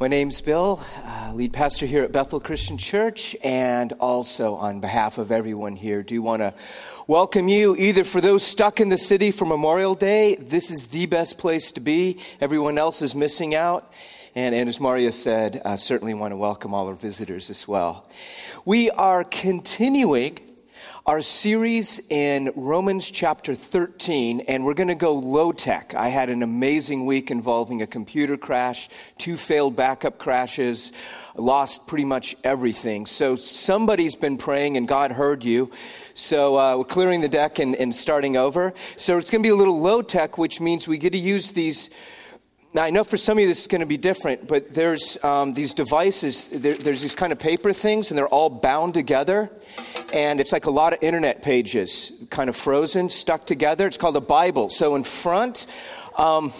My name's Bill, uh, lead pastor here at Bethel Christian Church, and also on behalf of everyone here, do want to welcome you either for those stuck in the city for Memorial Day. This is the best place to be. Everyone else is missing out. And, and as Maria said, uh, certainly want to welcome all our visitors as well. We are continuing our series in Romans chapter 13, and we're going to go low tech. I had an amazing week involving a computer crash, two failed backup crashes, lost pretty much everything. So somebody's been praying, and God heard you. So uh, we're clearing the deck and, and starting over. So it's going to be a little low tech, which means we get to use these now, I know for some of you this is going to be different, but there's um, these devices, there, there's these kind of paper things, and they're all bound together. And it's like a lot of internet pages, kind of frozen, stuck together. It's called a Bible. So in front, um,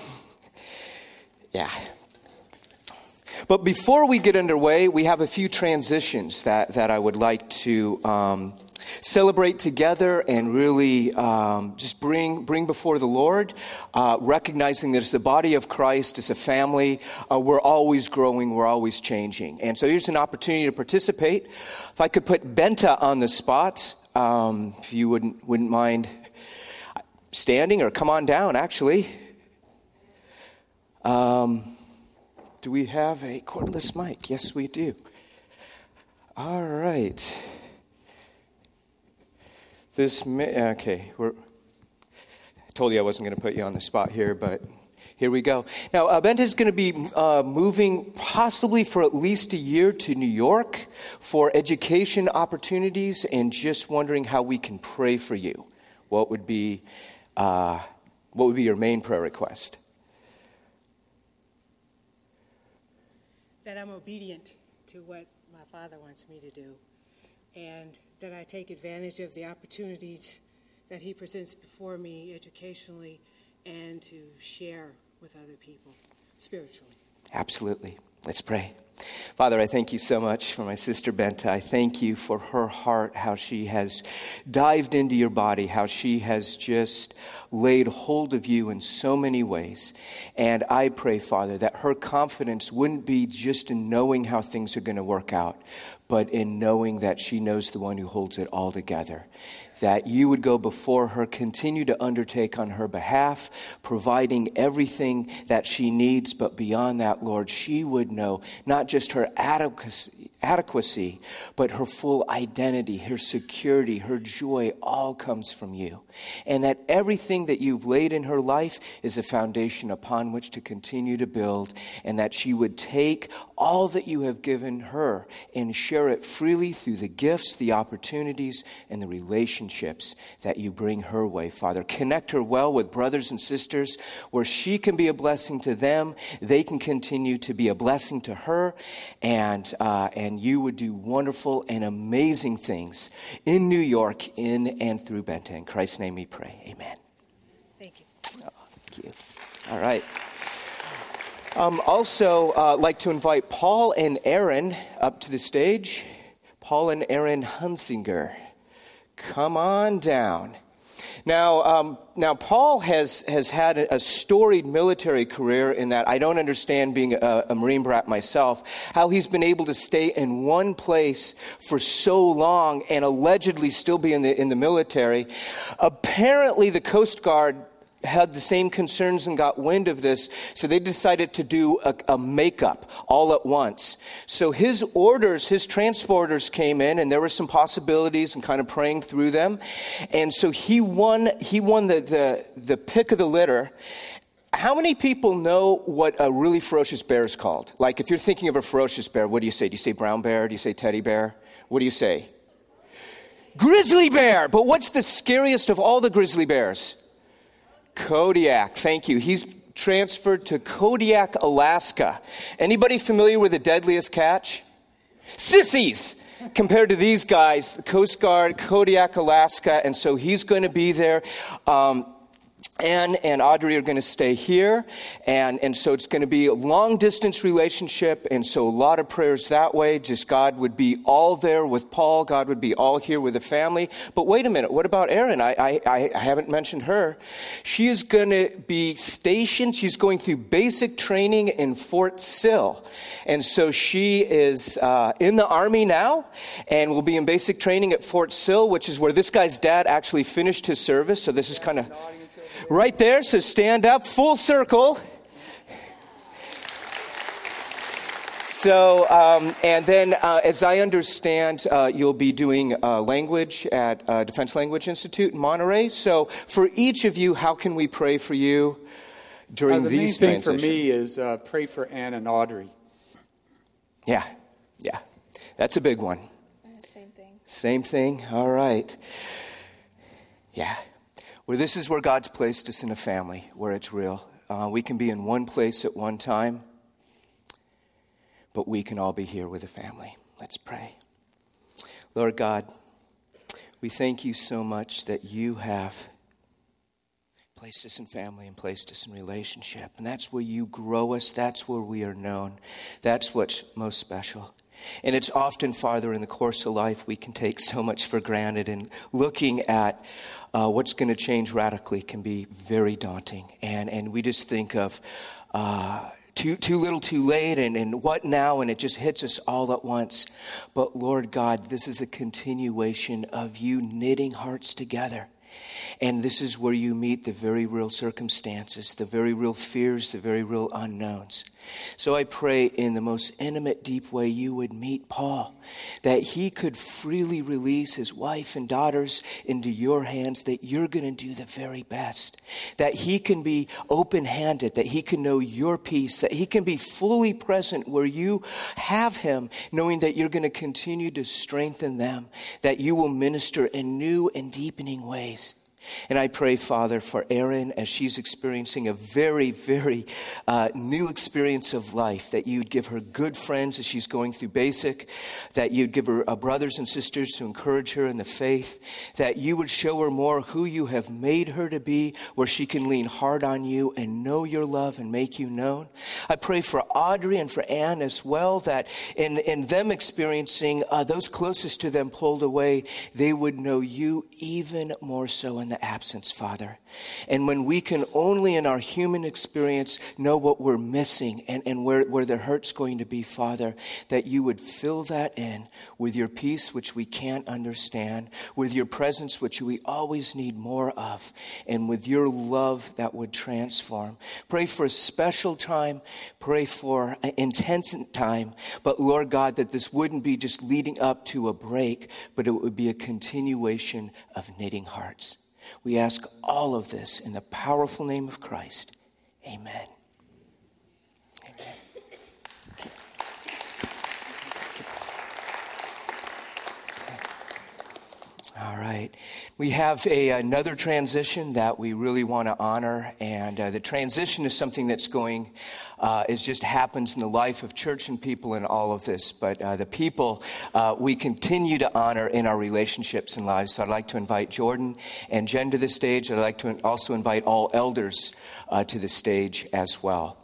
yeah. But before we get underway, we have a few transitions that, that I would like to um, celebrate together and really um, just bring, bring before the Lord, uh, recognizing that as the body of Christ, as a family, uh, we're always growing, we're always changing. And so here's an opportunity to participate. If I could put Benta on the spot, um, if you wouldn't, wouldn't mind standing or come on down, actually. Um, do we have a cordless mic? Yes, we do. All right. This may, okay, we're, I told you I wasn't going to put you on the spot here, but here we go. Now, Bent is going to be uh, moving possibly for at least a year to New York for education opportunities and just wondering how we can pray for you. What would be, uh, what would be your main prayer request? That I'm obedient to what my father wants me to do and that I take advantage of the opportunities that he presents before me educationally and to share with other people spiritually. Absolutely. Let's pray. Father, I thank you so much for my sister Benta. I thank you for her heart, how she has dived into your body, how she has just laid hold of you in so many ways. And I pray, Father, that her confidence wouldn't be just in knowing how things are going to work out, but in knowing that she knows the one who holds it all together that you would go before her, continue to undertake on her behalf, providing everything that she needs. But beyond that, Lord, she would know not just her adequacy, but her full identity, her security, her joy all comes from you. And that everything that you've laid in her life is a foundation upon which to continue to build, and that she would take all that you have given her and share it freely through the gifts, the opportunities, and the relationships relationships that you bring her way, Father. Connect her well with brothers and sisters where she can be a blessing to them, they can continue to be a blessing to her, and, uh, and you would do wonderful and amazing things in New York, in and through Benton. In Christ's name we pray. Amen. Thank you. Oh, thank you. All right. Um, also, uh, like to invite Paul and Erin up to the stage. Paul and Erin Hunsinger. Come on down. Now, um, now Paul has, has had a storied military career in that I don't understand being a, a, Marine brat myself, how he's been able to stay in one place for so long and allegedly still be in the, in the military. Apparently, the Coast Guard had the same concerns and got wind of this, so they decided to do a, a, makeup all at once. So his orders, his transporters came in, and there were some possibilities and kind of praying through them. And so he won, he won the, the, the pick of the litter. How many people know what a really ferocious bear is called? Like, if you're thinking of a ferocious bear, what do you say? Do you say brown bear? Do you say teddy bear? What do you say? Grizzly bear! But what's the scariest of all the grizzly bears? Kodiak, thank you. He's transferred to Kodiak, Alaska. Anybody familiar with the deadliest catch? Sissies! Compared to these guys, the Coast Guard, Kodiak, Alaska, and so he's going to be there. Um, Anne and Audrey are going to stay here. And, and so it's going to be a long distance relationship. And so a lot of prayers that way. Just God would be all there with Paul. God would be all here with the family. But wait a minute. What about Erin? I, I, I haven't mentioned her. She is going to be stationed. She's going through basic training in Fort Sill. And so she is uh, in the Army now and will be in basic training at Fort Sill, which is where this guy's dad actually finished his service. So this is kind of Right there, so stand up, full circle. So, um, and then uh, as I understand, uh, you'll be doing uh, language at uh, Defense Language Institute in Monterey. So, for each of you, how can we pray for you during uh, the these main thing for me is uh, pray for Anne and Audrey. Yeah, yeah. That's a big one. Same thing. Same thing? All right. Yeah where this is where God's placed us in a family, where it's real. Uh, we can be in one place at one time, but we can all be here with a family. Let's pray. Lord God, we thank you so much that you have placed us in family and placed us in relationship. And that's where you grow us, that's where we are known. That's what's most special. And it's often farther in the course of life we can take so much for granted, and looking at uh, what's going to change radically can be very daunting. And, and we just think of uh, too, too little, too late, and, and what now? And it just hits us all at once. But Lord God, this is a continuation of you knitting hearts together and this is where you meet the very real circumstances, the very real fears, the very real unknowns. So I pray in the most intimate, deep way you would meet Paul, that he could freely release his wife and daughters into your hands, that you're going to do the very best, that he can be open handed, that he can know your peace, that he can be fully present where you have him, knowing that you're going to continue to strengthen them, that you will minister in new and deepening ways. And I pray, Father, for Erin as she's experiencing a very, very uh, new experience of life, that you'd give her good friends as she's going through basic, that you'd give her uh, brothers and sisters to encourage her in the faith, that you would show her more who you have made her to be, where she can lean hard on you and know your love and make you known. I pray for Audrey and for Anne as well, that in, in them experiencing uh, those closest to them pulled away, they would know you even more so in the absence, Father. And when we can only in our human experience know what we're missing and, and where, where the hurt's going to be, Father, that you would fill that in with your peace, which we can't understand, with your presence, which we always need more of, and with your love that would transform. Pray for a special time, pray for an intense time, but Lord God, that this wouldn't be just leading up to a break, but it would be a continuation of knitting hearts. We ask all of this in the powerful name of Christ. Amen. All right. We have a, another transition that we really want to honor, and uh, the transition is something that's going, uh, it just happens in the life of church and people and all of this. But uh, the people uh, we continue to honor in our relationships and lives. So I'd like to invite Jordan and Jen to the stage. I'd like to also invite all elders uh, to the stage as well.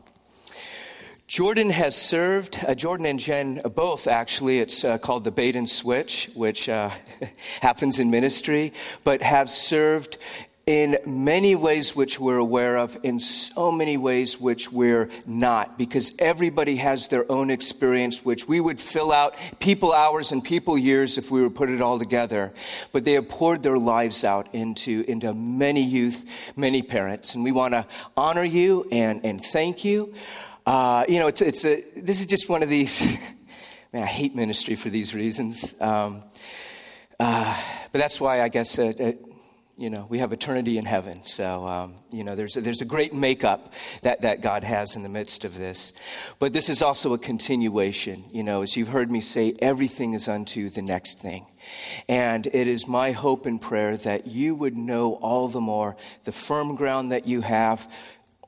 Jordan has served, uh, Jordan and Jen both actually, it's uh, called the bait and switch, which uh, happens in ministry, but have served in many ways which we're aware of, in so many ways which we're not, because everybody has their own experience, which we would fill out people hours and people years if we were put it all together. But they have poured their lives out into, into many youth, many parents. And we want to honor you and, and thank you. Uh, you know, it's, it's a, this is just one of these, man, I hate ministry for these reasons. Um, uh, but that's why I guess, uh, uh, you know, we have eternity in heaven. So, um, you know, there's a, there's a great makeup that, that God has in the midst of this. But this is also a continuation. You know, as you've heard me say, everything is unto the next thing. And it is my hope and prayer that you would know all the more the firm ground that you have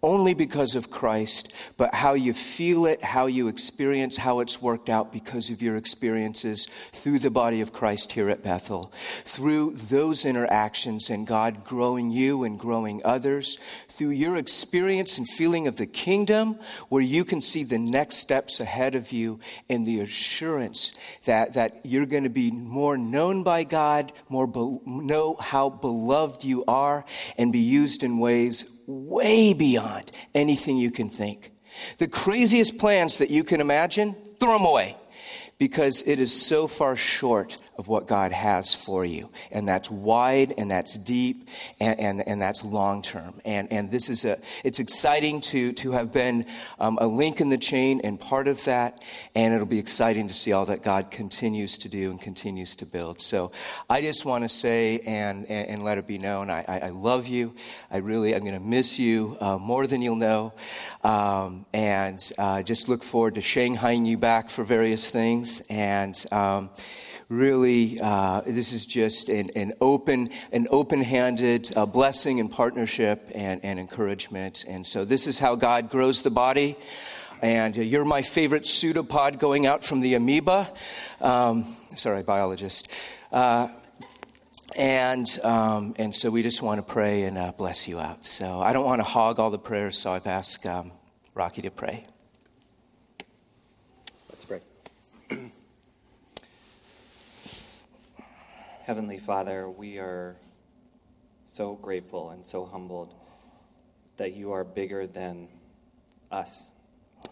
only because of Christ, but how you feel it, how you experience how it's worked out because of your experiences through the body of Christ here at Bethel. Through those interactions and God growing you and growing others, through your experience and feeling of the kingdom, where you can see the next steps ahead of you and the assurance that, that you're going to be more known by God, more be, know how beloved you are, and be used in ways way beyond anything you can think. The craziest plans that you can imagine, throw them away because it is so far short of what God has for you. And that's wide and that's deep and, and, and that's long term. And, and this is a, it's exciting to, to have been um, a link in the chain and part of that. And it'll be exciting to see all that God continues to do and continues to build. So I just want to say and, and, and, let it be known I, I, I, love you. I really, I'm going to miss you uh, more than you'll know. Um, and uh, just look forward to Shanghaiing you back for various things. And, um, really, uh, this is just an, an open, an open-handed uh, blessing and partnership and, and encouragement. And so this is how God grows the body. And uh, you're my favorite pseudopod going out from the amoeba. Um, sorry, biologist. Uh, and um, and so we just want to pray and uh, bless you out. So I don't want to hog all the prayers, so I've asked um, Rocky to pray. Heavenly Father, we are so grateful and so humbled that you are bigger than us,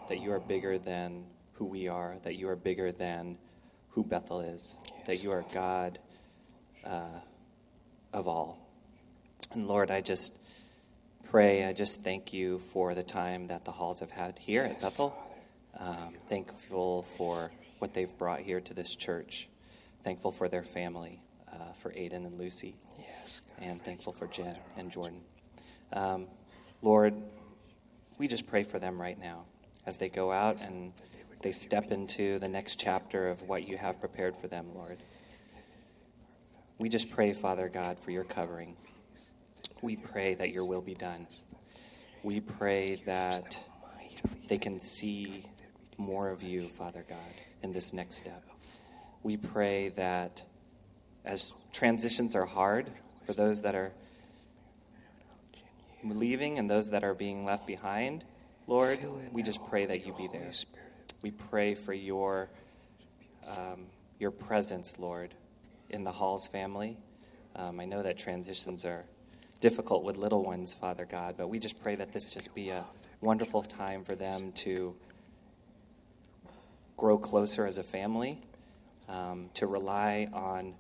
that you are bigger than who we are, that you are bigger than who Bethel is, yes. that you are God uh, of all. And Lord, I just pray, I just thank you for the time that the Halls have had here at Bethel. Um, thankful for what they've brought here to this church. Thankful for their family uh, for Aiden and Lucy. Yes. God, and thankful for Jen and Jordan. Um, Lord, we just pray for them right now as they go out and they step into the next chapter of what you have prepared for them, Lord. We just pray, Father God, for your covering. We pray that your will be done. We pray that they can see more of you, Father God, in this next step. We pray that as transitions are hard for those that are leaving and those that are being left behind, Lord, we just pray that you be there. We pray for your um, your presence, Lord, in the Halls family. Um, I know that transitions are difficult with little ones, Father God, but we just pray that this just be a wonderful time for them to grow closer as a family, um, to rely on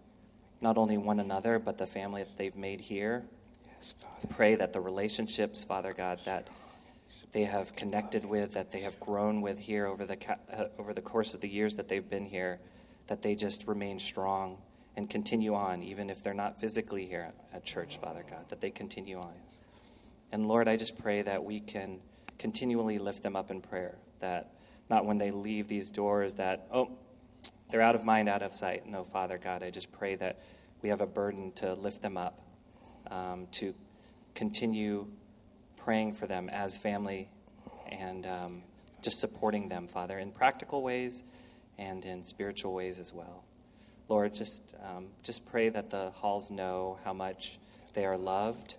not only one another, but the family that they've made here. Yes, Pray that the relationships, Father God, that they have connected with, that they have grown with here over the, uh, over the course of the years that they've been here, that they just remain strong and continue on, even if they're not physically here at church, Father God, that they continue on. And Lord, I just pray that we can continually lift them up in prayer, that not when they leave these doors, that, oh, they're out of mind, out of sight. No, Father God, I just pray that we have a burden to lift them up, um, to continue praying for them as family and um, just supporting them, Father, in practical ways and in spiritual ways as well. Lord, just, um, just pray that the Halls know how much they are loved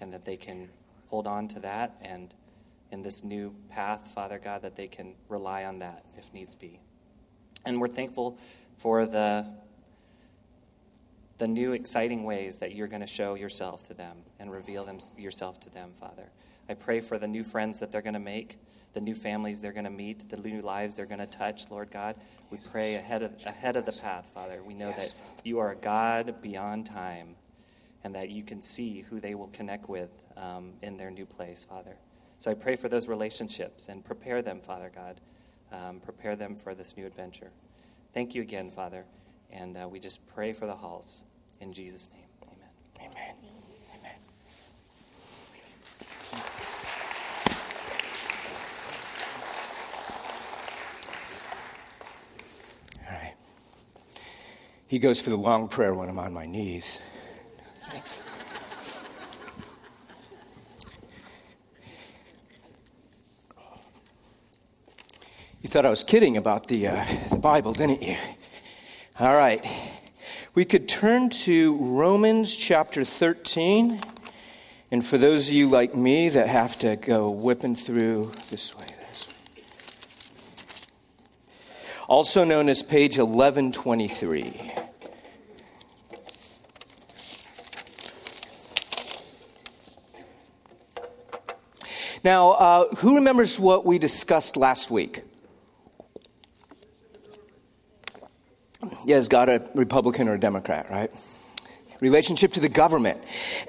and that they can hold on to that and in this new path, Father God, that they can rely on that if needs be. And we're thankful for the, the new exciting ways that you're going to show yourself to them and reveal them, yourself to them, Father. I pray for the new friends that they're going to make, the new families they're going to meet, the new lives they're going to touch, Lord God. We pray ahead of, ahead of the path, Father. We know that you are a God beyond time and that you can see who they will connect with um, in their new place, Father. So I pray for those relationships and prepare them, Father God um, prepare them for this new adventure. Thank you again, Father. And uh, we just pray for the Halls. In Jesus' name, amen. Amen. Amen. All right. He goes for the long prayer when I'm on my knees. Thanks. Thought I was kidding about the, uh, the Bible, didn't you? All right. We could turn to Romans chapter 13. And for those of you like me that have to go whipping through this way, this way. Also known as page 1123. Now, uh, who remembers what we discussed last week? Yeah, is God a Republican or a Democrat, right? relationship to the government.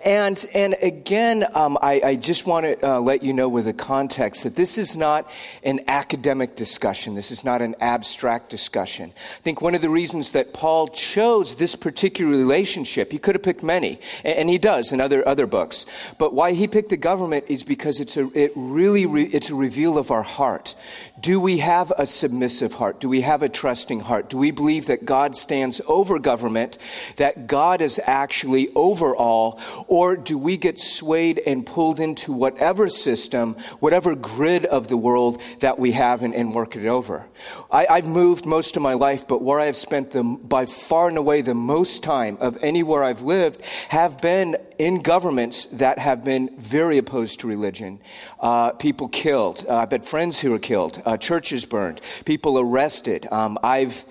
And, and again, um, I, I, just want to uh, let you know with the context that this is not an academic discussion. This is not an abstract discussion. I think one of the reasons that Paul chose this particular relationship, he could have picked many, and, and he does in other, other books. But why he picked the government is because it's a, it really, re, it's a reveal of our heart. Do we have a submissive heart? Do we have a trusting heart? Do we believe that God stands over government, that God is actually over all, or do we get swayed and pulled into whatever system, whatever grid of the world that we have and, and work it over? I, have moved most of my life, but where I have spent the, by far and away the most time of anywhere I've lived have been in governments that have been very opposed to religion. Uh, people killed. Uh, I've had friends who were killed. Uh, churches burned. People arrested. Um, I've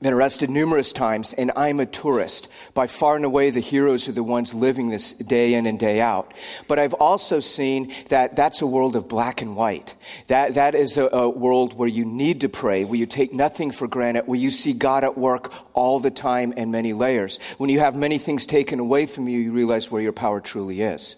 been arrested numerous times, and I'm a tourist. By far and away, the heroes are the ones living this day in and day out. But I've also seen that that's a world of black and white. That, that is a, a world where you need to pray, where you take nothing for granted, where you see God at work all the time in many layers. When you have many things taken away from you, you realize where your power truly is.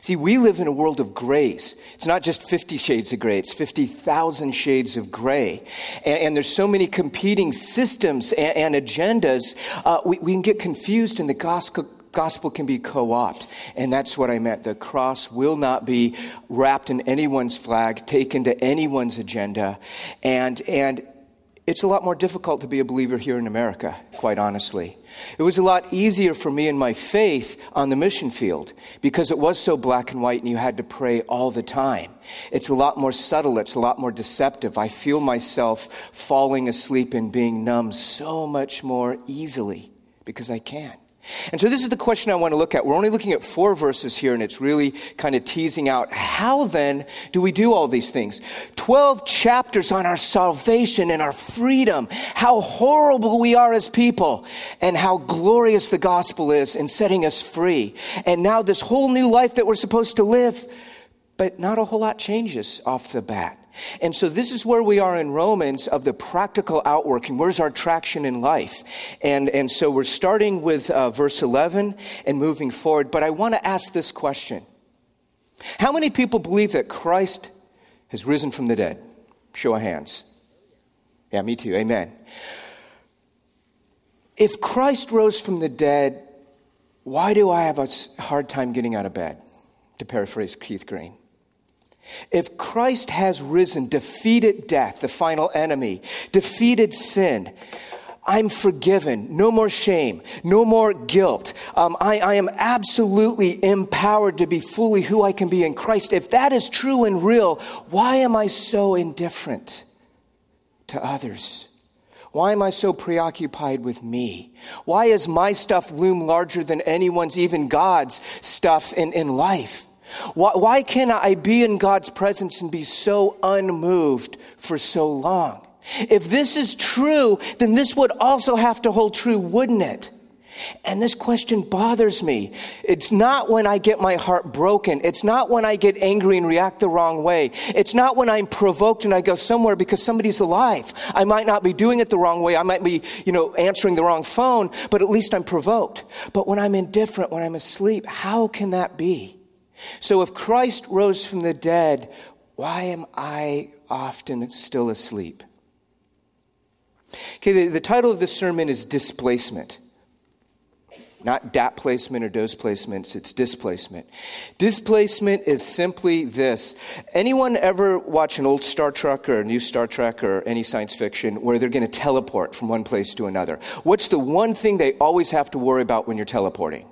See, we live in a world of grace. It's not just 50 shades of gray, it's 50,000 shades of gray. And, and, there's so many competing systems and, and agendas, uh, we, we can get confused, and the gospel, gospel can be co opted. And that's what I meant. The cross will not be wrapped in anyone's flag, taken to anyone's agenda. And, and it's a lot more difficult to be a believer here in America, quite honestly. It was a lot easier for me in my faith on the mission field because it was so black and white and you had to pray all the time. It's a lot more subtle, it's a lot more deceptive. I feel myself falling asleep and being numb so much more easily because I can. And so this is the question I want to look at. We're only looking at four verses here, and it's really kind of teasing out how then do we do all these things? Twelve chapters on our salvation and our freedom, how horrible we are as people, and how glorious the gospel is in setting us free. And now this whole new life that we're supposed to live, but not a whole lot changes off the bat. And so this is where we are in Romans of the practical outworking. Where's our traction in life? And, and so we're starting with uh, verse 11 and moving forward. But I want to ask this question How many people believe that Christ has risen from the dead? Show of hands. Yeah, me too. Amen. If Christ rose from the dead, why do I have a hard time getting out of bed? To paraphrase Keith Green. If Christ has risen, defeated death, the final enemy, defeated sin, I'm forgiven. No more shame. No more guilt. Um, I, I am absolutely empowered to be fully who I can be in Christ. If that is true and real, why am I so indifferent to others? Why am I so preoccupied with me? Why is my stuff loom larger than anyone's, even God's stuff in, in life? Why, why can I be in God's presence and be so unmoved for so long? If this is true, then this would also have to hold true, wouldn't it? And this question bothers me. It's not when I get my heart broken. It's not when I get angry and react the wrong way. It's not when I'm provoked and I go somewhere because somebody's alive. I might not be doing it the wrong way. I might be, you know, answering the wrong phone, but at least I'm provoked. But when I'm indifferent, when I'm asleep, how can that be? So if Christ rose from the dead, why am I often still asleep? Okay, the, the title of this sermon is Displacement. Not dat placement or dose placements, it's displacement. Displacement is simply this. Anyone ever watch an old Star Trek or a new Star Trek or any science fiction where they're going to teleport from one place to another? What's the one thing they always have to worry about when you're teleporting?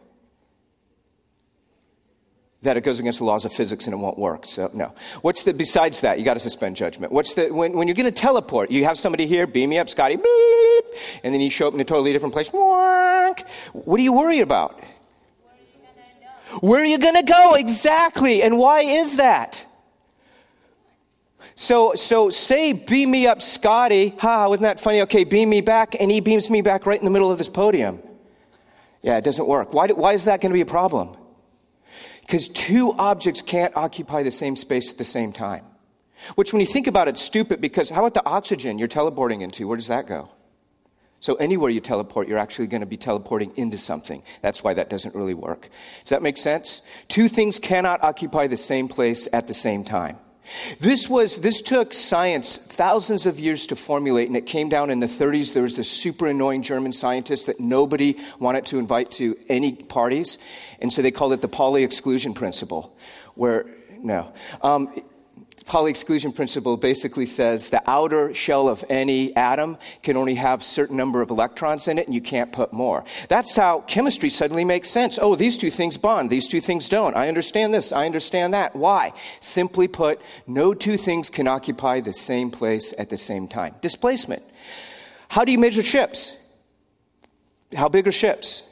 That it goes against the laws of physics and it won't work. So no. What's the besides that? You got to suspend judgment. What's the when, when you're going to teleport? You have somebody here, beam me up, Scotty, beep, and then you show up in a totally different place. What are you worried about? Where are you going to go exactly? And why is that? So, so say, beam me up, Scotty. Ha, wasn't that funny? Okay, beam me back. And he beams me back right in the middle of this podium. Yeah, it doesn't work. Why, why is that going to be a problem? Because two objects can't occupy the same space at the same time. Which, when you think about it, stupid because how about the oxygen you're teleporting into? Where does that go? So, anywhere you teleport, you're actually going to be teleporting into something. That's why that doesn't really work. Does that make sense? Two things cannot occupy the same place at the same time. This was this took science thousands of years to formulate, and it came down in the 30s. There was this super annoying German scientist that nobody wanted to invite to any parties, and so they called it the Pauli exclusion principle, where no. Um, Pauli exclusion principle basically says the outer shell of any atom can only have a certain number of electrons in it and you can't put more. That's how chemistry suddenly makes sense. Oh, these two things bond, these two things don't. I understand this, I understand that. Why? Simply put, no two things can occupy the same place at the same time. Displacement. How do you measure ships? How big are ships?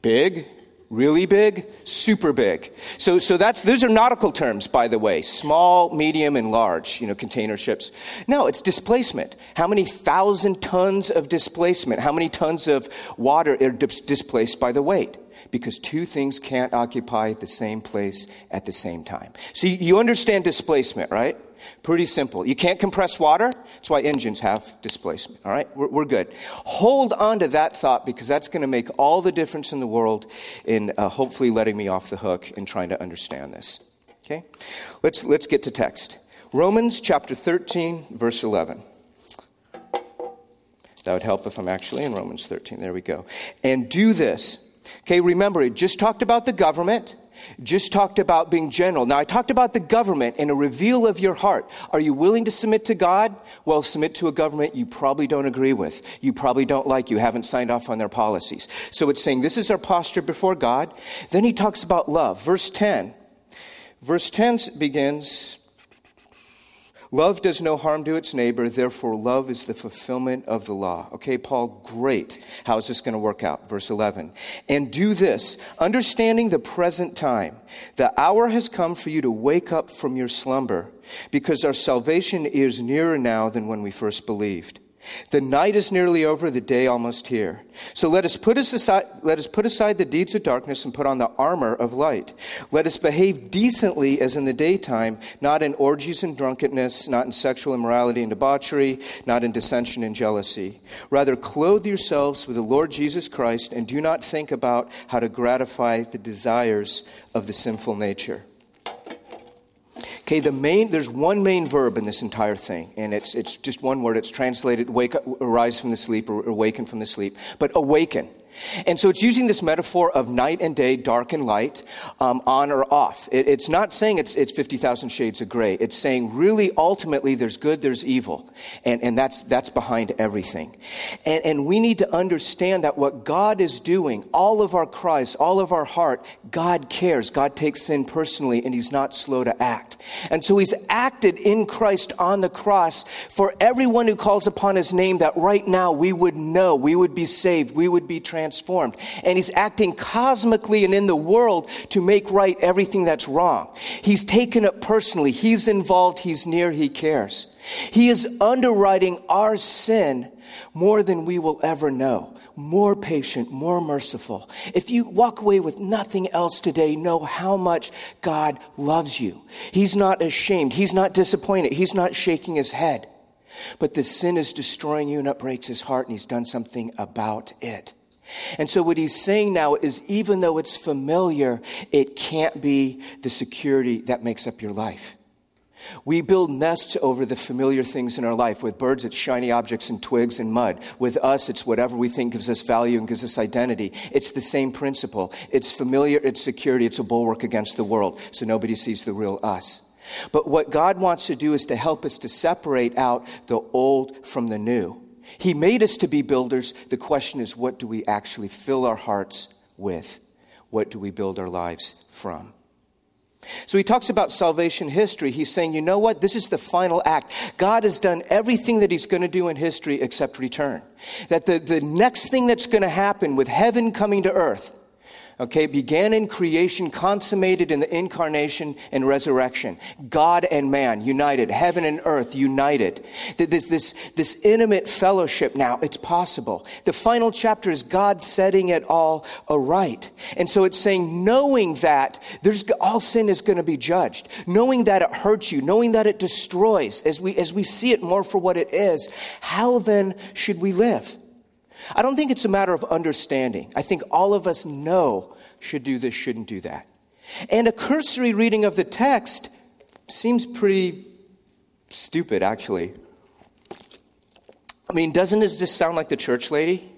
Big, Really big, super big. So, so that's, those are nautical terms, by the way. Small, medium, and large, you know, container ships. No, it's displacement. How many thousand tons of displacement? How many tons of water are dis- displaced by the weight? Because two things can't occupy the same place at the same time. So you, you understand displacement, right? Pretty simple. You can't compress water. That's why engines have displacement. All right? We're, we're good. Hold on to that thought because that's going to make all the difference in the world in uh, hopefully letting me off the hook and trying to understand this. Okay? Let's, let's get to text. Romans chapter 13, verse 11. That would help if I'm actually in Romans 13. There we go. And do this. Okay, remember, it just talked about the government just talked about being general. Now, I talked about the government and a reveal of your heart. Are you willing to submit to God? Well, submit to a government you probably don't agree with. You probably don't like. You haven't signed off on their policies. So it's saying this is our posture before God. Then he talks about love. Verse 10. Verse 10 begins Love does no harm to its neighbor, therefore, love is the fulfillment of the law. Okay, Paul, great. How is this going to work out? Verse 11. And do this, understanding the present time. The hour has come for you to wake up from your slumber, because our salvation is nearer now than when we first believed. The night is nearly over, the day almost here. So let us, put aside, let us put aside the deeds of darkness and put on the armor of light. Let us behave decently as in the daytime, not in orgies and drunkenness, not in sexual immorality and debauchery, not in dissension and jealousy. Rather, clothe yourselves with the Lord Jesus Christ and do not think about how to gratify the desires of the sinful nature. Okay, the main, there's one main verb in this entire thing, and it's, it's just one word. It's translated wake up, arise from the sleep or awaken from the sleep. But awaken. And so it's using this metaphor of night and day, dark and light, um, on or off. It, it's not saying it's, it's 50,000 shades of gray. It's saying really ultimately there's good, there's evil. And, and that's, that's behind everything. And, and we need to understand that what God is doing, all of our cries, all of our heart, God cares. God takes sin personally and he's not slow to act. And so he's acted in Christ on the cross for everyone who calls upon his name that right now we would know, we would be saved, we would be transformed transformed. And he's acting cosmically and in the world to make right everything that's wrong. He's taken it personally. He's involved. He's near. He cares. He is underwriting our sin more than we will ever know. More patient, more merciful. If you walk away with nothing else today, know how much God loves you. He's not ashamed. He's not disappointed. He's not shaking his head. But the sin is destroying you and it breaks his heart, and he's done something about it. And so, what he's saying now is even though it's familiar, it can't be the security that makes up your life. We build nests over the familiar things in our life. With birds, it's shiny objects and twigs and mud. With us, it's whatever we think gives us value and gives us identity. It's the same principle. It's familiar, it's security, it's a bulwark against the world, so nobody sees the real us. But what God wants to do is to help us to separate out the old from the new. He made us to be builders. The question is, what do we actually fill our hearts with? What do we build our lives from? So he talks about salvation history. He's saying, you know what? This is the final act. God has done everything that he's going to do in history except return. That the, the next thing that's going to happen with heaven coming to earth okay, began in creation, consummated in the incarnation and resurrection. God and man united, heaven and earth united. This, this, this intimate fellowship now, it's possible. The final chapter is God setting it all aright. And so it's saying, knowing that there's, all sin is going to be judged, knowing that it hurts you, knowing that it destroys, as we, as we see it more for what it is, how then should we live? I don't think it's a matter of understanding. I think all of us know should do this, shouldn't do that. And a cursory reading of the text seems pretty stupid, actually. I mean, doesn't this just sound like the church lady?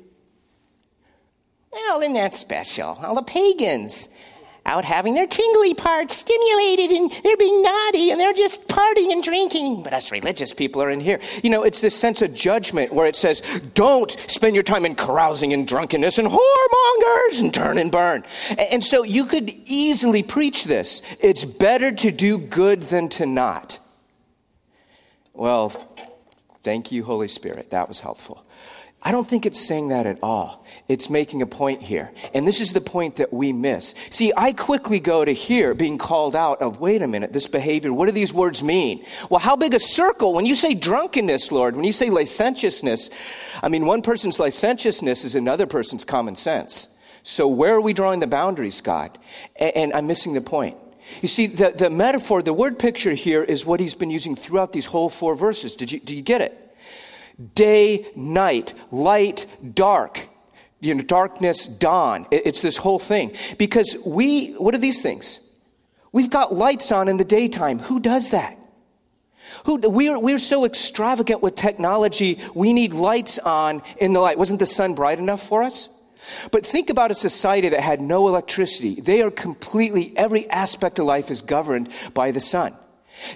Well, isn't that special? All the pagans out having their tingly parts stimulated and they're being naughty and they're just partying and drinking. But us religious people are in here. You know, it's this sense of judgment where it says, don't spend your time in carousing and drunkenness and whoremongers and turn and burn. And so you could easily preach this. It's better to do good than to not. Well, thank you, Holy Spirit. That was helpful. I don't think it's saying that at all. It's making a point here. And this is the point that we miss. See, I quickly go to here being called out of, wait a minute, this behavior, what do these words mean? Well, how big a circle? When you say drunkenness, Lord, when you say licentiousness, I mean, one person's licentiousness is another person's common sense. So where are we drawing the boundaries, God? And, and I'm missing the point. You see, the, the metaphor, the word picture here is what he's been using throughout these whole four verses. Did you, do you get it? Day, night, light, dark, you know, darkness, dawn. It's this whole thing. Because we, what are these things? We've got lights on in the daytime. Who does that? Who, we're, we're so extravagant with technology, we need lights on in the light. Wasn't the sun bright enough for us? But think about a society that had no electricity. They are completely, every aspect of life is governed by the sun.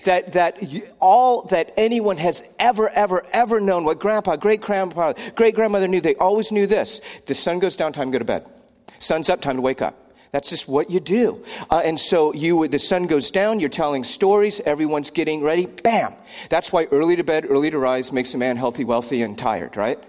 That, that all that anyone has ever, ever, ever known, what grandpa, great grandpa, great grandmother knew, they always knew this. The sun goes down, time to go to bed. Sun's up, time to wake up. That's just what you do. Uh, and so you, the sun goes down, you're telling stories, everyone's getting ready, bam. That's why early to bed, early to rise makes a man healthy, wealthy, and tired, right?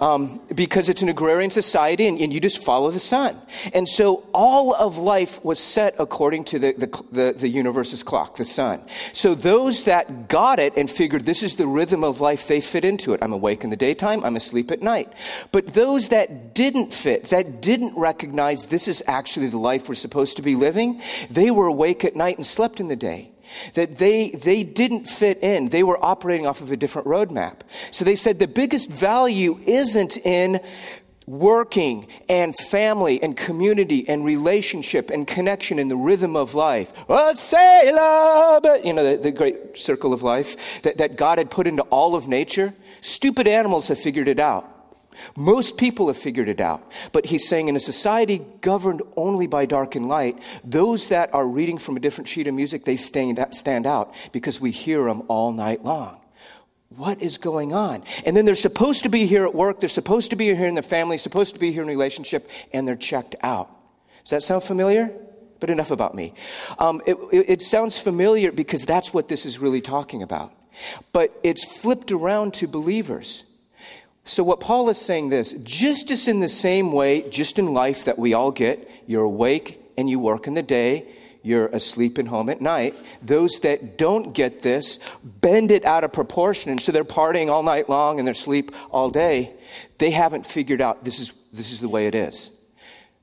Um, because it's an agrarian society and, and, you just follow the sun. And so all of life was set according to the, the, the, the universe's clock, the sun. So those that got it and figured this is the rhythm of life, they fit into it. I'm awake in the daytime, I'm asleep at night. But those that didn't fit, that didn't recognize this is actually the life we're supposed to be living, they were awake at night and slept in the day that they, they didn't fit in. They were operating off of a different roadmap. So they said the biggest value isn't in working and family and community and relationship and connection in the rhythm of life. Oh, say love, you know, the, the great circle of life that, that God had put into all of nature. Stupid animals have figured it out. Most people have figured it out. But he's saying in a society governed only by dark and light, those that are reading from a different sheet of music, they stand, stand out because we hear them all night long. What is going on? And then they're supposed to be here at work, they're supposed to be here in the family, supposed to be here in relationship, and they're checked out. Does that sound familiar? But enough about me. Um, it, it, it sounds familiar because that's what this is really talking about. But it's flipped around to believers. So, what Paul is saying this, just as in the same way, just in life that we all get, you're awake and you work in the day, you're asleep and home at night. Those that don't get this bend it out of proportion, and so they're partying all night long and they're asleep all day. They haven't figured out this is, this is the way it is.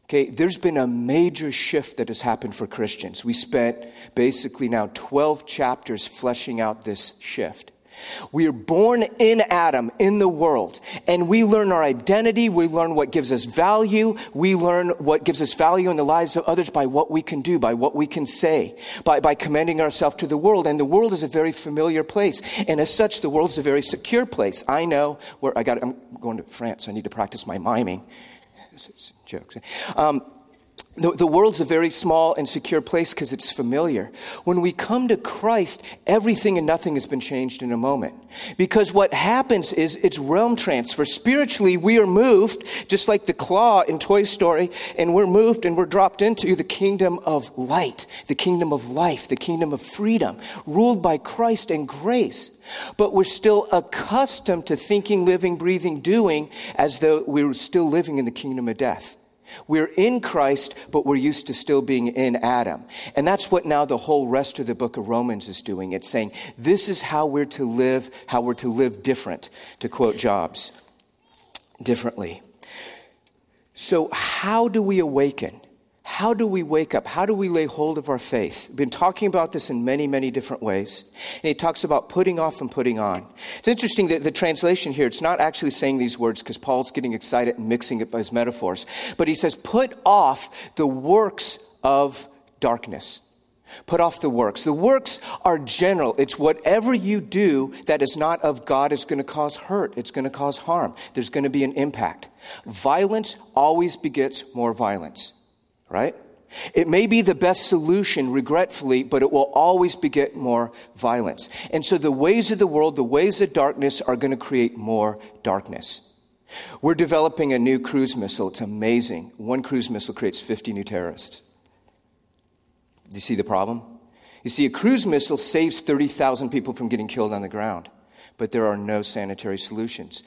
Okay, there's been a major shift that has happened for Christians. We spent basically now 12 chapters fleshing out this shift. We are born in Adam, in the world, and we learn our identity. We learn what gives us value. We learn what gives us value in the lives of others by what we can do, by what we can say, by, by commending ourselves to the world. And the world is a very familiar place. And as such, the world is a very secure place. I know where I got, I'm going to France. I need to practice my miming. Jokes. Um, The, the world's a very small and secure place because it's familiar. When we come to Christ, everything and nothing has been changed in a moment. Because what happens is it's realm transfer. Spiritually, we are moved, just like the claw in Toy Story, and we're moved and we're dropped into the kingdom of light, the kingdom of life, the kingdom of freedom, ruled by Christ and grace. But we're still accustomed to thinking, living, breathing, doing as though we were still living in the kingdom of death. We're in Christ, but we're used to still being in Adam. And that's what now the whole rest of the book of Romans is doing. It's saying, this is how we're to live, how we're to live different, to quote Jobs, differently. So, how do we awaken? How do we wake up? How do we lay hold of our faith? We've been talking about this in many, many different ways. And he talks about putting off and putting on. It's interesting that the translation here, it's not actually saying these words because Paul's getting excited and mixing it by his metaphors. But he says, put off the works of darkness. Put off the works. The works are general. It's whatever you do that is not of God is going to cause hurt. It's going to cause harm. There's going to be an impact. Violence always begets more violence right? It may be the best solution, regretfully, but it will always beget more violence. And so the ways of the world, the ways of darkness are going to create more darkness. We're developing a new cruise missile. It's amazing. One cruise missile creates 50 new terrorists. Do you see the problem? You see, a cruise missile saves 30,000 people from getting killed on the ground, but there are no sanitary solutions.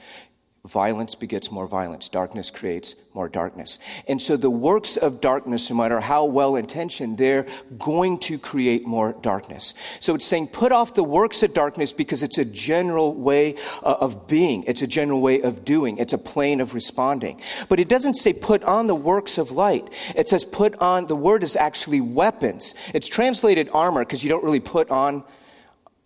Violence begets more violence. Darkness creates more darkness. And so the works of darkness, no matter how well intentioned, they're going to create more darkness. So it's saying put off the works of darkness because it's a general way uh, of being. It's a general way of doing. It's a plane of responding. But it doesn't say put on the works of light. It says put on, the word is actually weapons. It's translated armor because you don't really put on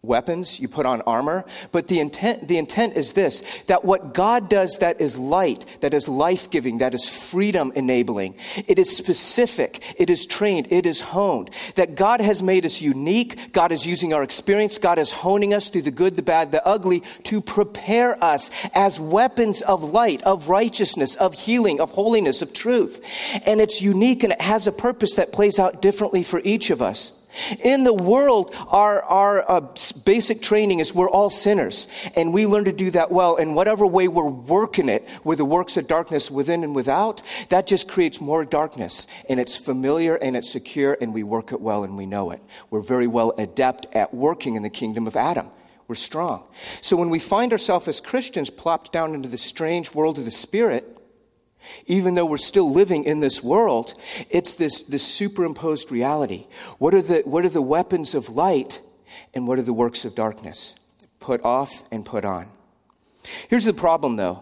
weapons, you put on armor. But the intent, the intent is this that what God does that is light, that is life giving, that is freedom enabling, it is specific, it is trained, it is honed. That God has made us unique, God is using our experience, God is honing us through the good, the bad, the ugly to prepare us as weapons of light, of righteousness, of healing, of holiness, of truth. And it's unique and it has a purpose that plays out differently for each of us. In the world, our, our uh, basic training is we're all sinners, and we learn to do that well. And whatever way we're working it with the works of darkness within and without, that just creates more darkness. And it's familiar and it's secure, and we work it well and we know it. We're very well adept at working in the kingdom of Adam. We're strong. So when we find ourselves as Christians plopped down into the strange world of the Spirit, even though we're still living in this world, it's this, this superimposed reality. What are, the, what are the weapons of light and what are the works of darkness? Put off and put on. Here's the problem, though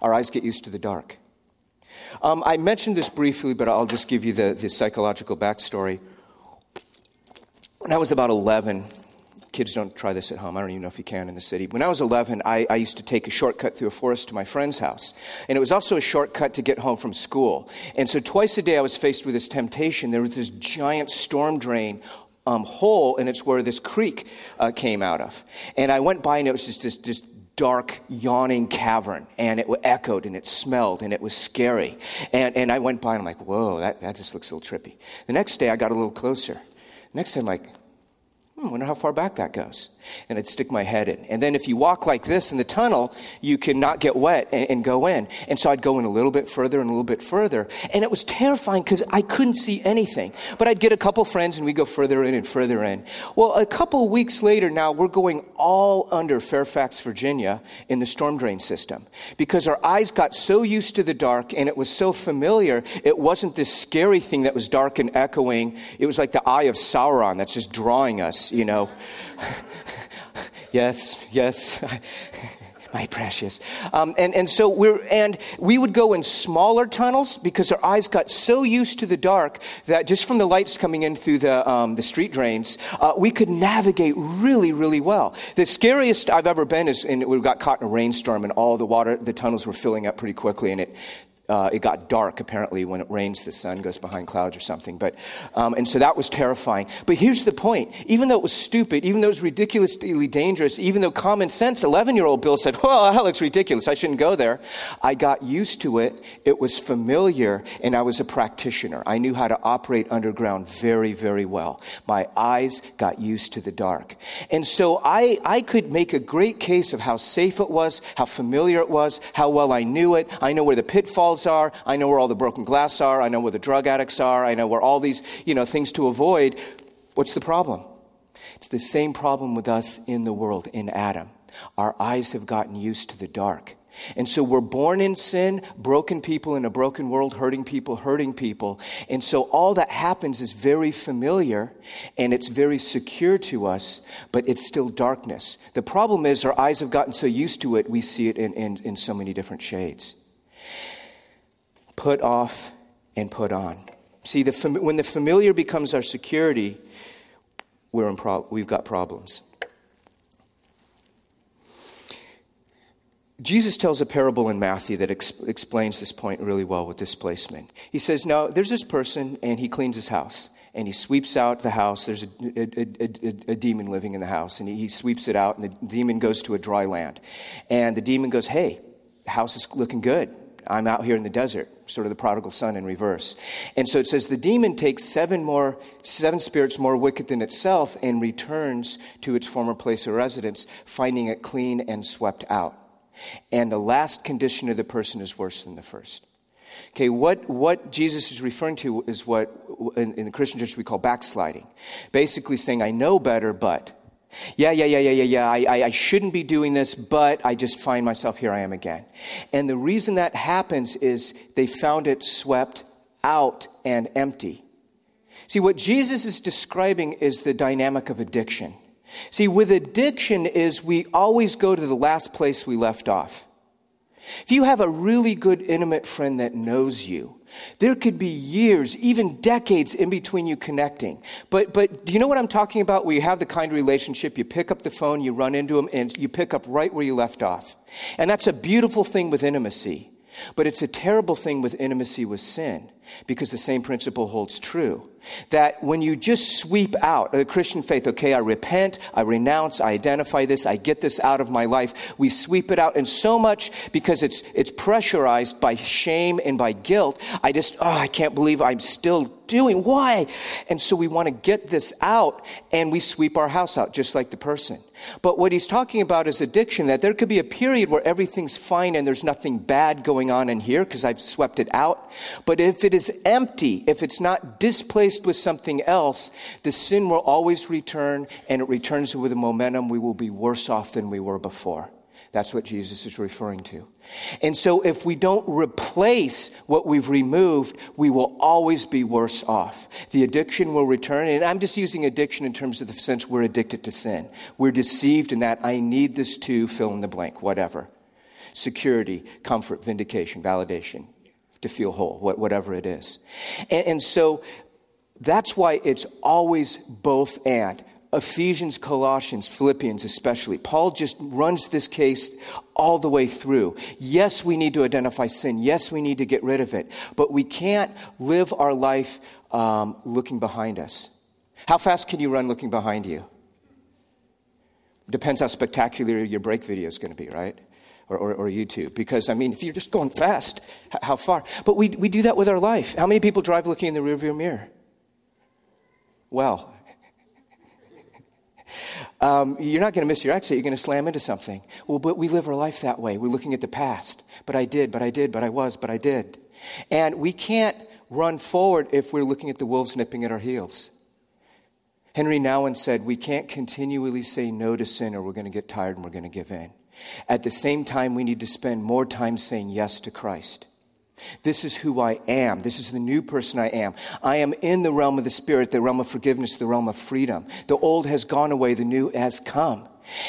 our eyes get used to the dark. Um, I mentioned this briefly, but I'll just give you the, the psychological backstory. When I was about 11, kids don't try this at home. I don't even know if you can in the city. When I was 11, I, I, used to take a shortcut through a forest to my friend's house. And it was also a shortcut to get home from school. And so twice a day I was faced with this temptation. There was this giant storm drain um, hole, and it's where this creek uh, came out of. And I went by, and it was just this, this dark, yawning cavern, and it echoed, and it smelled, and it was scary. And, and I went by, and I'm like, whoa, that, that just looks a little trippy. The next day, I got a little closer. The Next day I'm like, hmm, wonder how far back that goes. And I'd stick my head in. And then if you walk like this in the tunnel, you can not get wet and, and go in. And so I'd go in a little bit further and a little bit further. And it was terrifying because I couldn't see anything. But I'd get a couple friends and we'd go further in and further in. Well, a couple weeks later now, we're going all under Fairfax, Virginia in the storm drain system because our eyes got so used to the dark and it was so familiar. It wasn't this scary thing that was dark and echoing. It was like the eye of Sauron that's just drawing us, you know. yes, yes. my precious. Um, and, and so we're, and we would go in smaller tunnels because our eyes got so used to the dark that just from the lights coming in through the, um, the street drains, uh, we could navigate really, really well. The scariest I've ever been is in, we got caught in a rainstorm and all the water, the tunnels were filling up pretty quickly and it, uh, it got dark apparently when it rains the sun goes behind clouds or something but um, and so that was terrifying. But here's the point. Even though it was stupid even though it was ridiculously dangerous even though common sense 11 year old bill said well that looks ridiculous. I shouldn't go there. I got used to it. It was familiar and i was a practitioner. I knew how to operate underground very very well. My eyes got used to the dark. And so i i could make a great case of how safe it was how familiar it was how well i knew it. I know where the pitfalls are. I know where all the broken glass are. I know where the drug addicts are. I know where all these, you know, things to avoid. What's the problem? It's the same problem with us in the world, in Adam. Our eyes have gotten used to the dark. And so we're born in sin, broken people in a broken world, hurting people, hurting people. And so all that happens is very familiar and it's very secure to us, but it's still darkness. The problem is our eyes have gotten so used to it, we see it in, in, in so many different shades put off and put on. See, the, when the familiar becomes our security, we're in pro- we've got problems. Jesus tells a parable in Matthew that ex- explains this point really well with displacement. He says, Now, there's this person, and he cleans his house, and he sweeps out the house. There's a, a, a, a demon living in the house, and he, he sweeps it out, and the demon goes to a dry land. And the demon goes, Hey, the house is looking good. I'm out here in the desert, sort of the prodigal son in reverse. And so it says the demon takes seven more, seven spirits more wicked than itself and returns to its former place of residence, finding it clean and swept out. And the last condition of the person is worse than the first. Okay, what, what Jesus is referring to is what in, in the Christian church we call backsliding. Basically saying, I know better, but yeah, yeah, yeah, yeah, yeah, yeah. I, I, shouldn't be doing this, but I just find myself here I am again. And the reason that happens is they found it swept out and empty. See, what Jesus is describing is the dynamic of addiction. See, with addiction is we always go to the last place we left off. If you have a really good intimate friend that knows you, there could be years, even decades in between you connecting. But, but do you know what I'm talking about? Where you have the kind of relationship, you pick up the phone, you run into them, and you pick up right where you left off. And that's a beautiful thing with intimacy. But it's a terrible thing with intimacy with sin because the same principle holds true. That when you just sweep out the Christian faith, okay, I repent, I renounce, I identify this, I get this out of my life, we sweep it out. And so much because it's, it's pressurized by shame and by guilt, I just, oh, I can't believe I'm still doing. Why? And so we want to get this out and we sweep our house out just like the person. But what he's talking about is addiction, that there could be a period where everything's fine and there's nothing bad going on in here because I've swept it out. But if it is empty, if it's not displaced with something else, the sin will always return and it returns with a momentum. We will be worse off than we were before. That's what Jesus is referring to. And so, if we don't replace what we've removed, we will always be worse off. The addiction will return. And I'm just using addiction in terms of the sense we're addicted to sin. We're deceived in that I need this to fill in the blank, whatever. Security, comfort, vindication, validation, to feel whole, whatever it is. And, and so, that's why it's always both and. Ephesians, Colossians, Philippians, especially. Paul just runs this case all the way through. Yes, we need to identify sin. Yes, we need to get rid of it. But we can't live our life um, looking behind us. How fast can you run looking behind you? Depends how spectacular your break video is going to be, right? Or, or, or, YouTube. Because, I mean, if you're just going fast, how far? But we, we do that with our life. How many people drive looking in the rearview mirror? Well, um, you're not going to miss your exit. You're going to slam into something. Well, but we live our life that way. We're looking at the past. But I did, but I did, but I was, but I did. And we can't run forward if we're looking at the wolves nipping at our heels. Henri Nouwen said, We can't continually say no to sin or we're going to get tired and we're going to give in. At the same time, we need to spend more time saying yes to Christ. This is who I am. This is the new person I am. I am in the realm of the Spirit, the realm of forgiveness, the realm of freedom. The old has gone away, the new has come.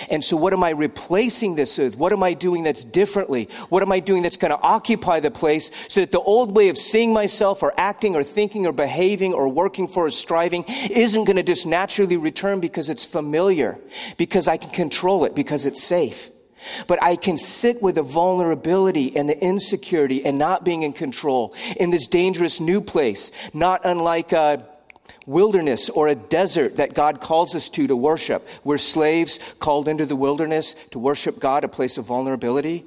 And so, what am I replacing this with? What am I doing that's differently? What am I doing that's going to occupy the place so that the old way of seeing myself or acting or thinking or behaving or working for or striving isn't going to just naturally return because it's familiar, because I can control it, because it's safe? But I can sit with the vulnerability and the insecurity and not being in control in this dangerous new place, not unlike a wilderness or a desert that God calls us to to worship. We're slaves called into the wilderness to worship God, a place of vulnerability.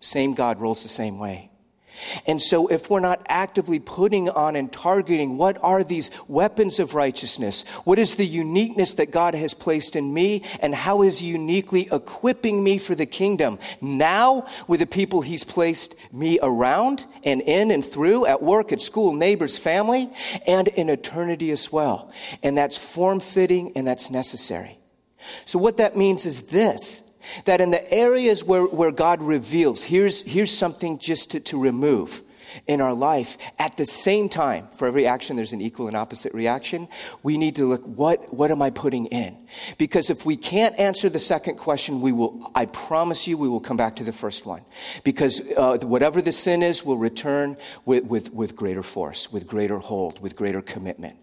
Same God rolls the same way. And so, if we're not actively putting on and targeting what are these weapons of righteousness, what is the uniqueness that God has placed in me, and how is He uniquely equipping me for the kingdom now with the people He's placed me around and in and through at work, at school, neighbors, family, and in eternity as well. And that's form fitting and that's necessary. So, what that means is this that in the areas where, where God reveals, here's, here's something just to, to remove in our life. At the same time, for every action, there's an equal and opposite reaction. We need to look, what, what am I putting in? Because if we can't answer the second question, we will, I promise you, we will come back to the first one. Because uh, whatever the sin is will return with, with, with greater force, with greater hold, with greater commitment.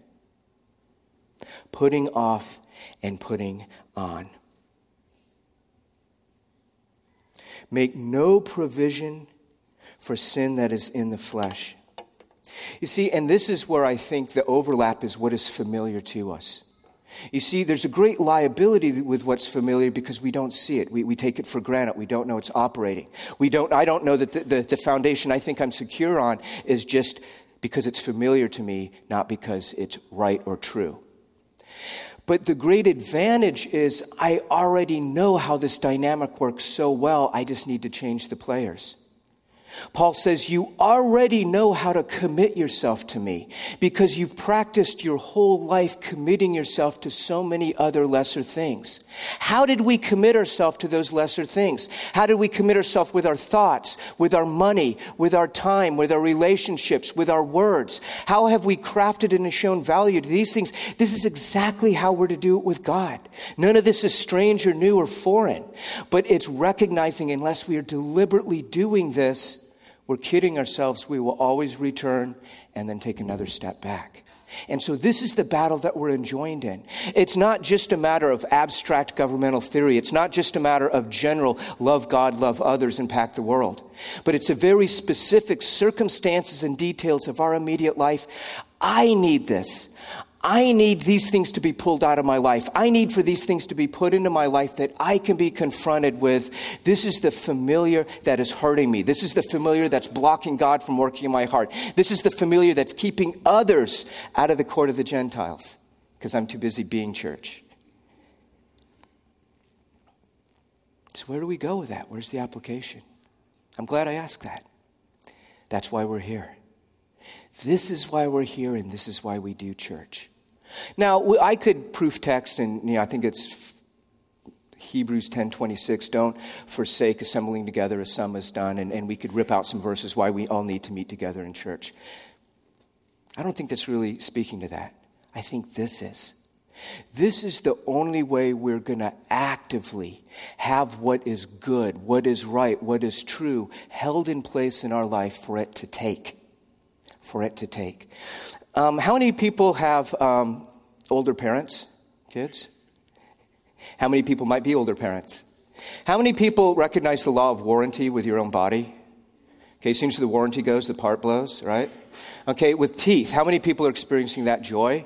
Putting off and putting on. Make no provision for sin that is in the flesh. You see, and this is where I think the overlap is what is familiar to us. You see, there's a great liability with what's familiar because we don't see it. We, we take it for granted. We don't know it's operating. We don't, I don't know that the, the, the foundation I think I'm secure on is just because it's familiar to me, not because it's right or true. But the great advantage is I already know how this dynamic works so well, I just need to change the players. Paul says, You already know how to commit yourself to me because you've practiced your whole life committing yourself to so many other lesser things. How did we commit ourselves to those lesser things? How did we commit ourselves with our thoughts, with our money, with our time, with our relationships, with our words? How have we crafted and shown value to these things? This is exactly how we're to do it with God. None of this is strange or new or foreign, but it's recognizing unless we are deliberately doing this, we're kidding ourselves. We will always return and then take another step back. And so this is the battle that we're enjoined in. It's not just a matter of abstract governmental theory. It's not just a matter of general love God, love others, impact the world. But it's a very specific circumstances and details of our immediate life. I need this. I need these things to be pulled out of my life. I need for these things to be put into my life that I can be confronted with. This is the familiar that is hurting me. This is the familiar that's blocking God from working in my heart. This is the familiar that's keeping others out of the court of the Gentiles because I'm too busy being church. So, where do we go with that? Where's the application? I'm glad I asked that. That's why we're here. This is why we're here, and this is why we do church. Now, I could proof text, and you know, I think it's Hebrews 10:26. Don't forsake assembling together as some has done, and, and we could rip out some verses why we all need to meet together in church. I don't think that's really speaking to that. I think this is. This is the only way we're going to actively have what is good, what is right, what is true held in place in our life for it to take. For it to take. Um, how many people have um, older parents, kids? How many people might be older parents? How many people recognize the law of warranty with your own body? Okay, as soon as the warranty goes, the part blows, right? Okay, with teeth, how many people are experiencing that joy?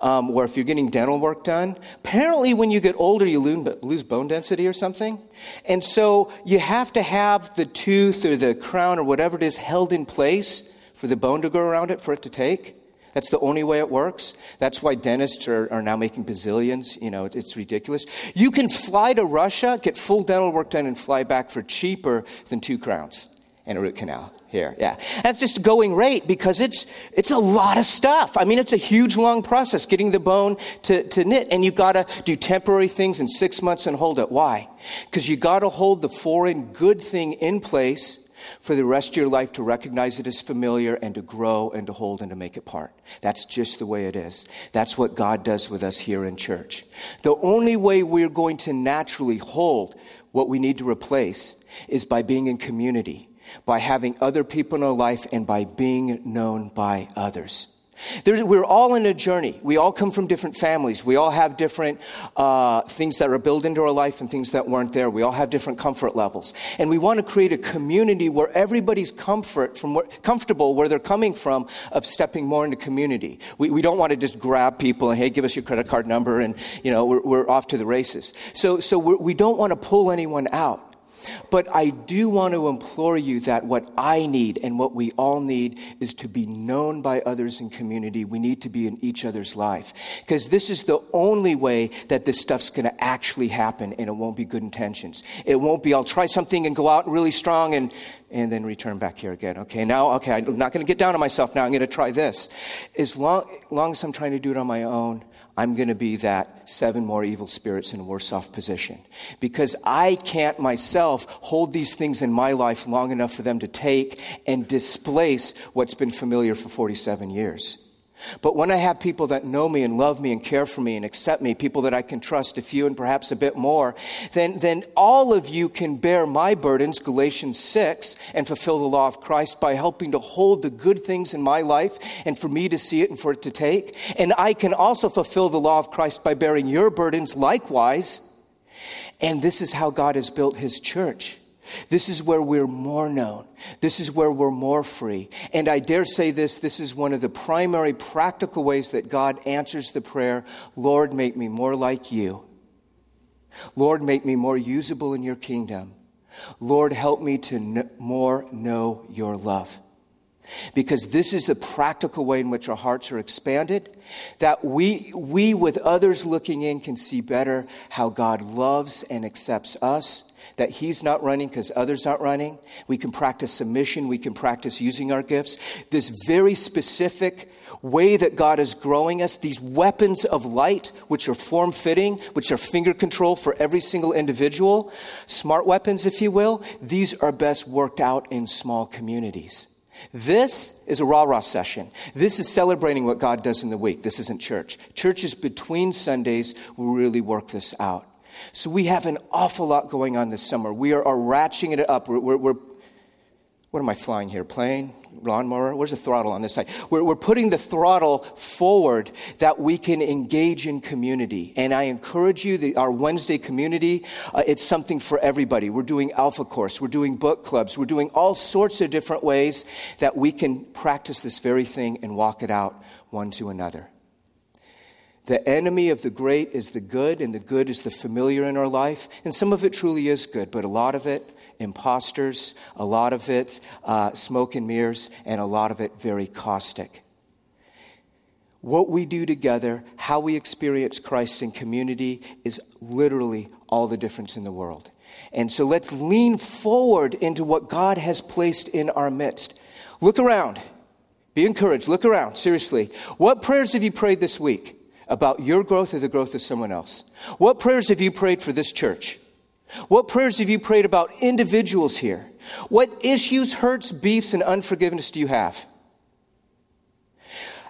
Um, or if you're getting dental work done, apparently when you get older, you lose bone density or something. And so you have to have the tooth or the crown or whatever it is held in place for the bone to go around it for it to take. That's the only way it works. That's why dentists are, are now making bazillions. You know, it's ridiculous. You can fly to Russia, get full dental work done, and fly back for cheaper than two crowns and a root canal here. Yeah. That's just going rate because it's, it's a lot of stuff. I mean, it's a huge, long process getting the bone to, to knit. And you gotta do temporary things in six months and hold it. Why? Because you gotta hold the foreign good thing in place for the rest of your life to recognize it as familiar and to grow and to hold and to make it part. That's just the way it is. That's what God does with us here in church. The only way we're going to naturally hold what we need to replace is by being in community, by having other people in our life, and by being known by others. There's, we're all in a journey. We all come from different families. We all have different uh, things that are built into our life and things that weren't there. We all have different comfort levels. And we want to create a community where everybody's comfort from where, comfortable where they're coming from of stepping more into community. We, we don't want to just grab people and, hey, give us your credit card number and, you know, we're, we're off to the races. So, so we do not want to pull anyone out. But I do want to implore you that what I need and what we all need is to be known by others in community. We need to be in each other's life. Because this is the only way that this stuff's going to actually happen and it won't be good intentions. It won't be, I'll try something and go out really strong and, and then return back here again. Okay, now, okay, I'm not going to get down on myself now. I'm going to try this. As long, long as I'm trying to do it on my own, I'm going to be that seven more evil spirits in a worse off position. Because I can't myself hold these things in my life long enough for them to take and displace what's been familiar for 47 years. But when I have people that know me and love me and care for me and accept me, people that I can trust a few and perhaps a bit more, then, then all of you can bear my burdens, Galatians 6, and fulfill the law of Christ by helping to hold the good things in my life and for me to see it and for it to take. And I can also fulfill the law of Christ by bearing your burdens likewise. And this is how God has built his church. This is where we're more known. This is where we're more free. And I dare say this this is one of the primary practical ways that God answers the prayer Lord, make me more like you. Lord, make me more usable in your kingdom. Lord, help me to kn- more know your love. Because this is the practical way in which our hearts are expanded, that we, we with others looking in can see better how God loves and accepts us that He's not running because others aren't running. We can practice submission. We can practice using our gifts. This very specific way that God is growing us, these weapons of light, which are form fitting, which are finger control for every single individual, smart weapons, if you will, these are best worked out in small communities. This is a rah rah session. This is celebrating what God does in the week. This isn't church. Church is between Sundays. We really work this out. So we have an awful lot going on this summer. We are, are ratcheting it up. We're, we're, we're, what am I flying here? Plane? Lawnmower? Where's the throttle on this side? We're, we're putting the throttle forward that we can engage in community. And I encourage you, the, our Wednesday community, uh, it's something for everybody. We're doing Alpha Course, we're doing book clubs, we're doing all sorts of different ways that we can practice this very thing and walk it out one to another. The enemy of the great is the good, and the good is the familiar in our life. And some of it truly is good, but a lot of it, imposters, a lot of it, uh, smoke and mirrors, and a lot of it, very caustic. What we do together, how we experience Christ in community, is literally all the difference in the world. And so let's lean forward into what God has placed in our midst. Look around. Be encouraged. Look around. Seriously. What prayers have you prayed this week? About your growth or the growth of someone else? What prayers have you prayed for this church? What prayers have you prayed about individuals here? What issues, hurts, beefs, and unforgiveness do you have?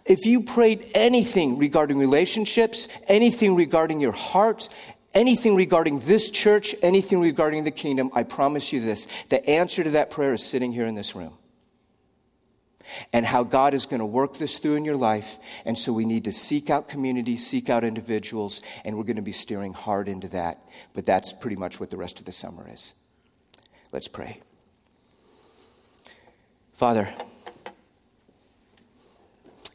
If you prayed anything regarding relationships, anything regarding your heart, anything regarding this church, anything regarding the kingdom, I promise you this the answer to that prayer is sitting here in this room and how God is going to work this through in your life. And so we need to seek out community, seek out individuals, and we're going to be steering hard into that. But that's pretty much what the rest of the summer is. Let's pray. Father,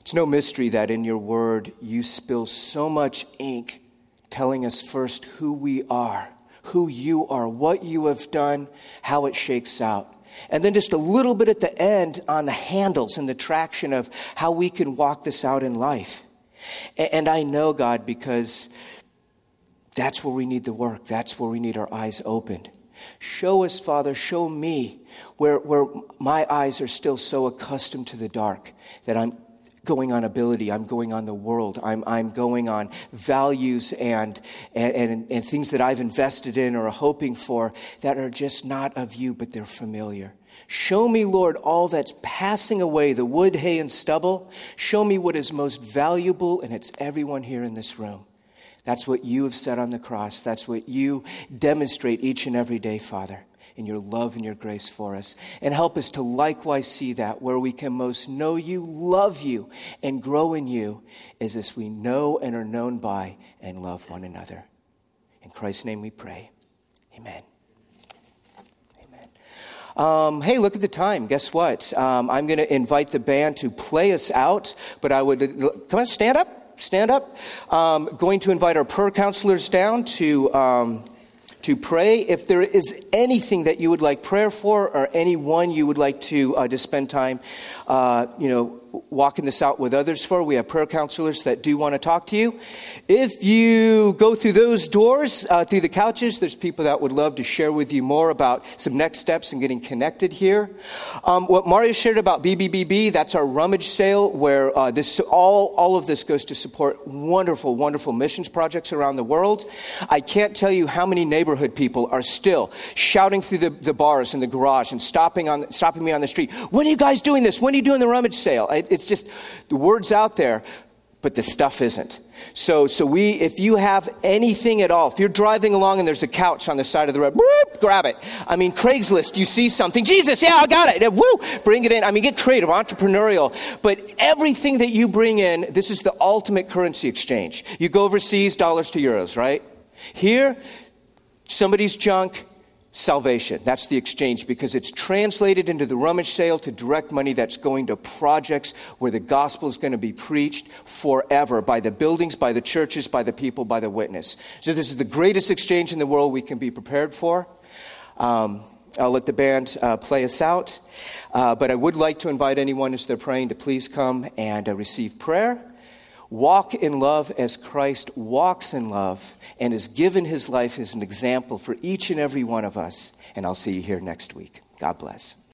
it's no mystery that in your word you spill so much ink telling us first who we are, who you are, what you have done, how it shakes out. And then just a little bit at the end on the handles and the traction of how we can walk this out in life. And I know, God, because that's where we need the work. That's where we need our eyes opened. Show us, Father, show me where, where my eyes are still so accustomed to the dark that I'm going on ability, I'm going on the world, I'm, I'm going on values and, and, and, and things that I've invested in or hoping for that are just not of you, but they're familiar. Show me, Lord, all that's passing away, the wood, hay, and stubble. Show me what is most valuable, and it's everyone here in this room. That's what you have said on the cross. That's what you demonstrate each and every day, Father. In your love and your grace for us. And help us to likewise see that where we can most know you, love you, and grow in you is as we know and are known by and love one another. In Christ's name we pray. Amen. Amen. Um, hey, look at the time. Guess what? Um, I'm going to invite the band to play us out, but I would come on, stand up. Stand up. Um, going to invite our prayer counselors down to um, to pray. If there is anything that you would like prayer for, or anyone you would like to uh, to spend time, uh, you know, walking this out with others for, we have prayer counselors that do want to talk to you. If you go through those doors, uh, through the couches, there's people that would love to share with you more about some next steps and getting connected here. Um, what Mario shared about BBBB, that's our rummage sale where uh, this all all of this goes to support wonderful, wonderful missions projects around the world. I can't tell you how many neighborhood people are still shouting through the, the bars in the garage and stopping on stopping me on the street. When are you guys doing this? When are you doing the rummage sale? It's just the word's out there, but the stuff isn't. So, so we, if you have anything at all, if you're driving along and there's a couch on the side of the road, whoop, grab it. I mean, Craigslist, you see something, Jesus, yeah, I got it. Woo, bring it in. I mean, get creative, entrepreneurial. But everything that you bring in, this is the ultimate currency exchange. You go overseas, dollars to euros, right? Here, somebody's junk, salvation. That's the exchange because it's translated into the rummage sale to direct money that's going to projects where the gospel is going to be preached forever by the buildings, by the churches, by the people, by the witness. So, this is the greatest exchange in the world we can be prepared for. Um, I'll let the band uh, play us out. Uh, but I would like to invite anyone as they're praying to please come and uh, receive prayer. Walk in love as Christ walks in love and has given his life as an example for each and every one of us. And I'll see you here next week. God bless.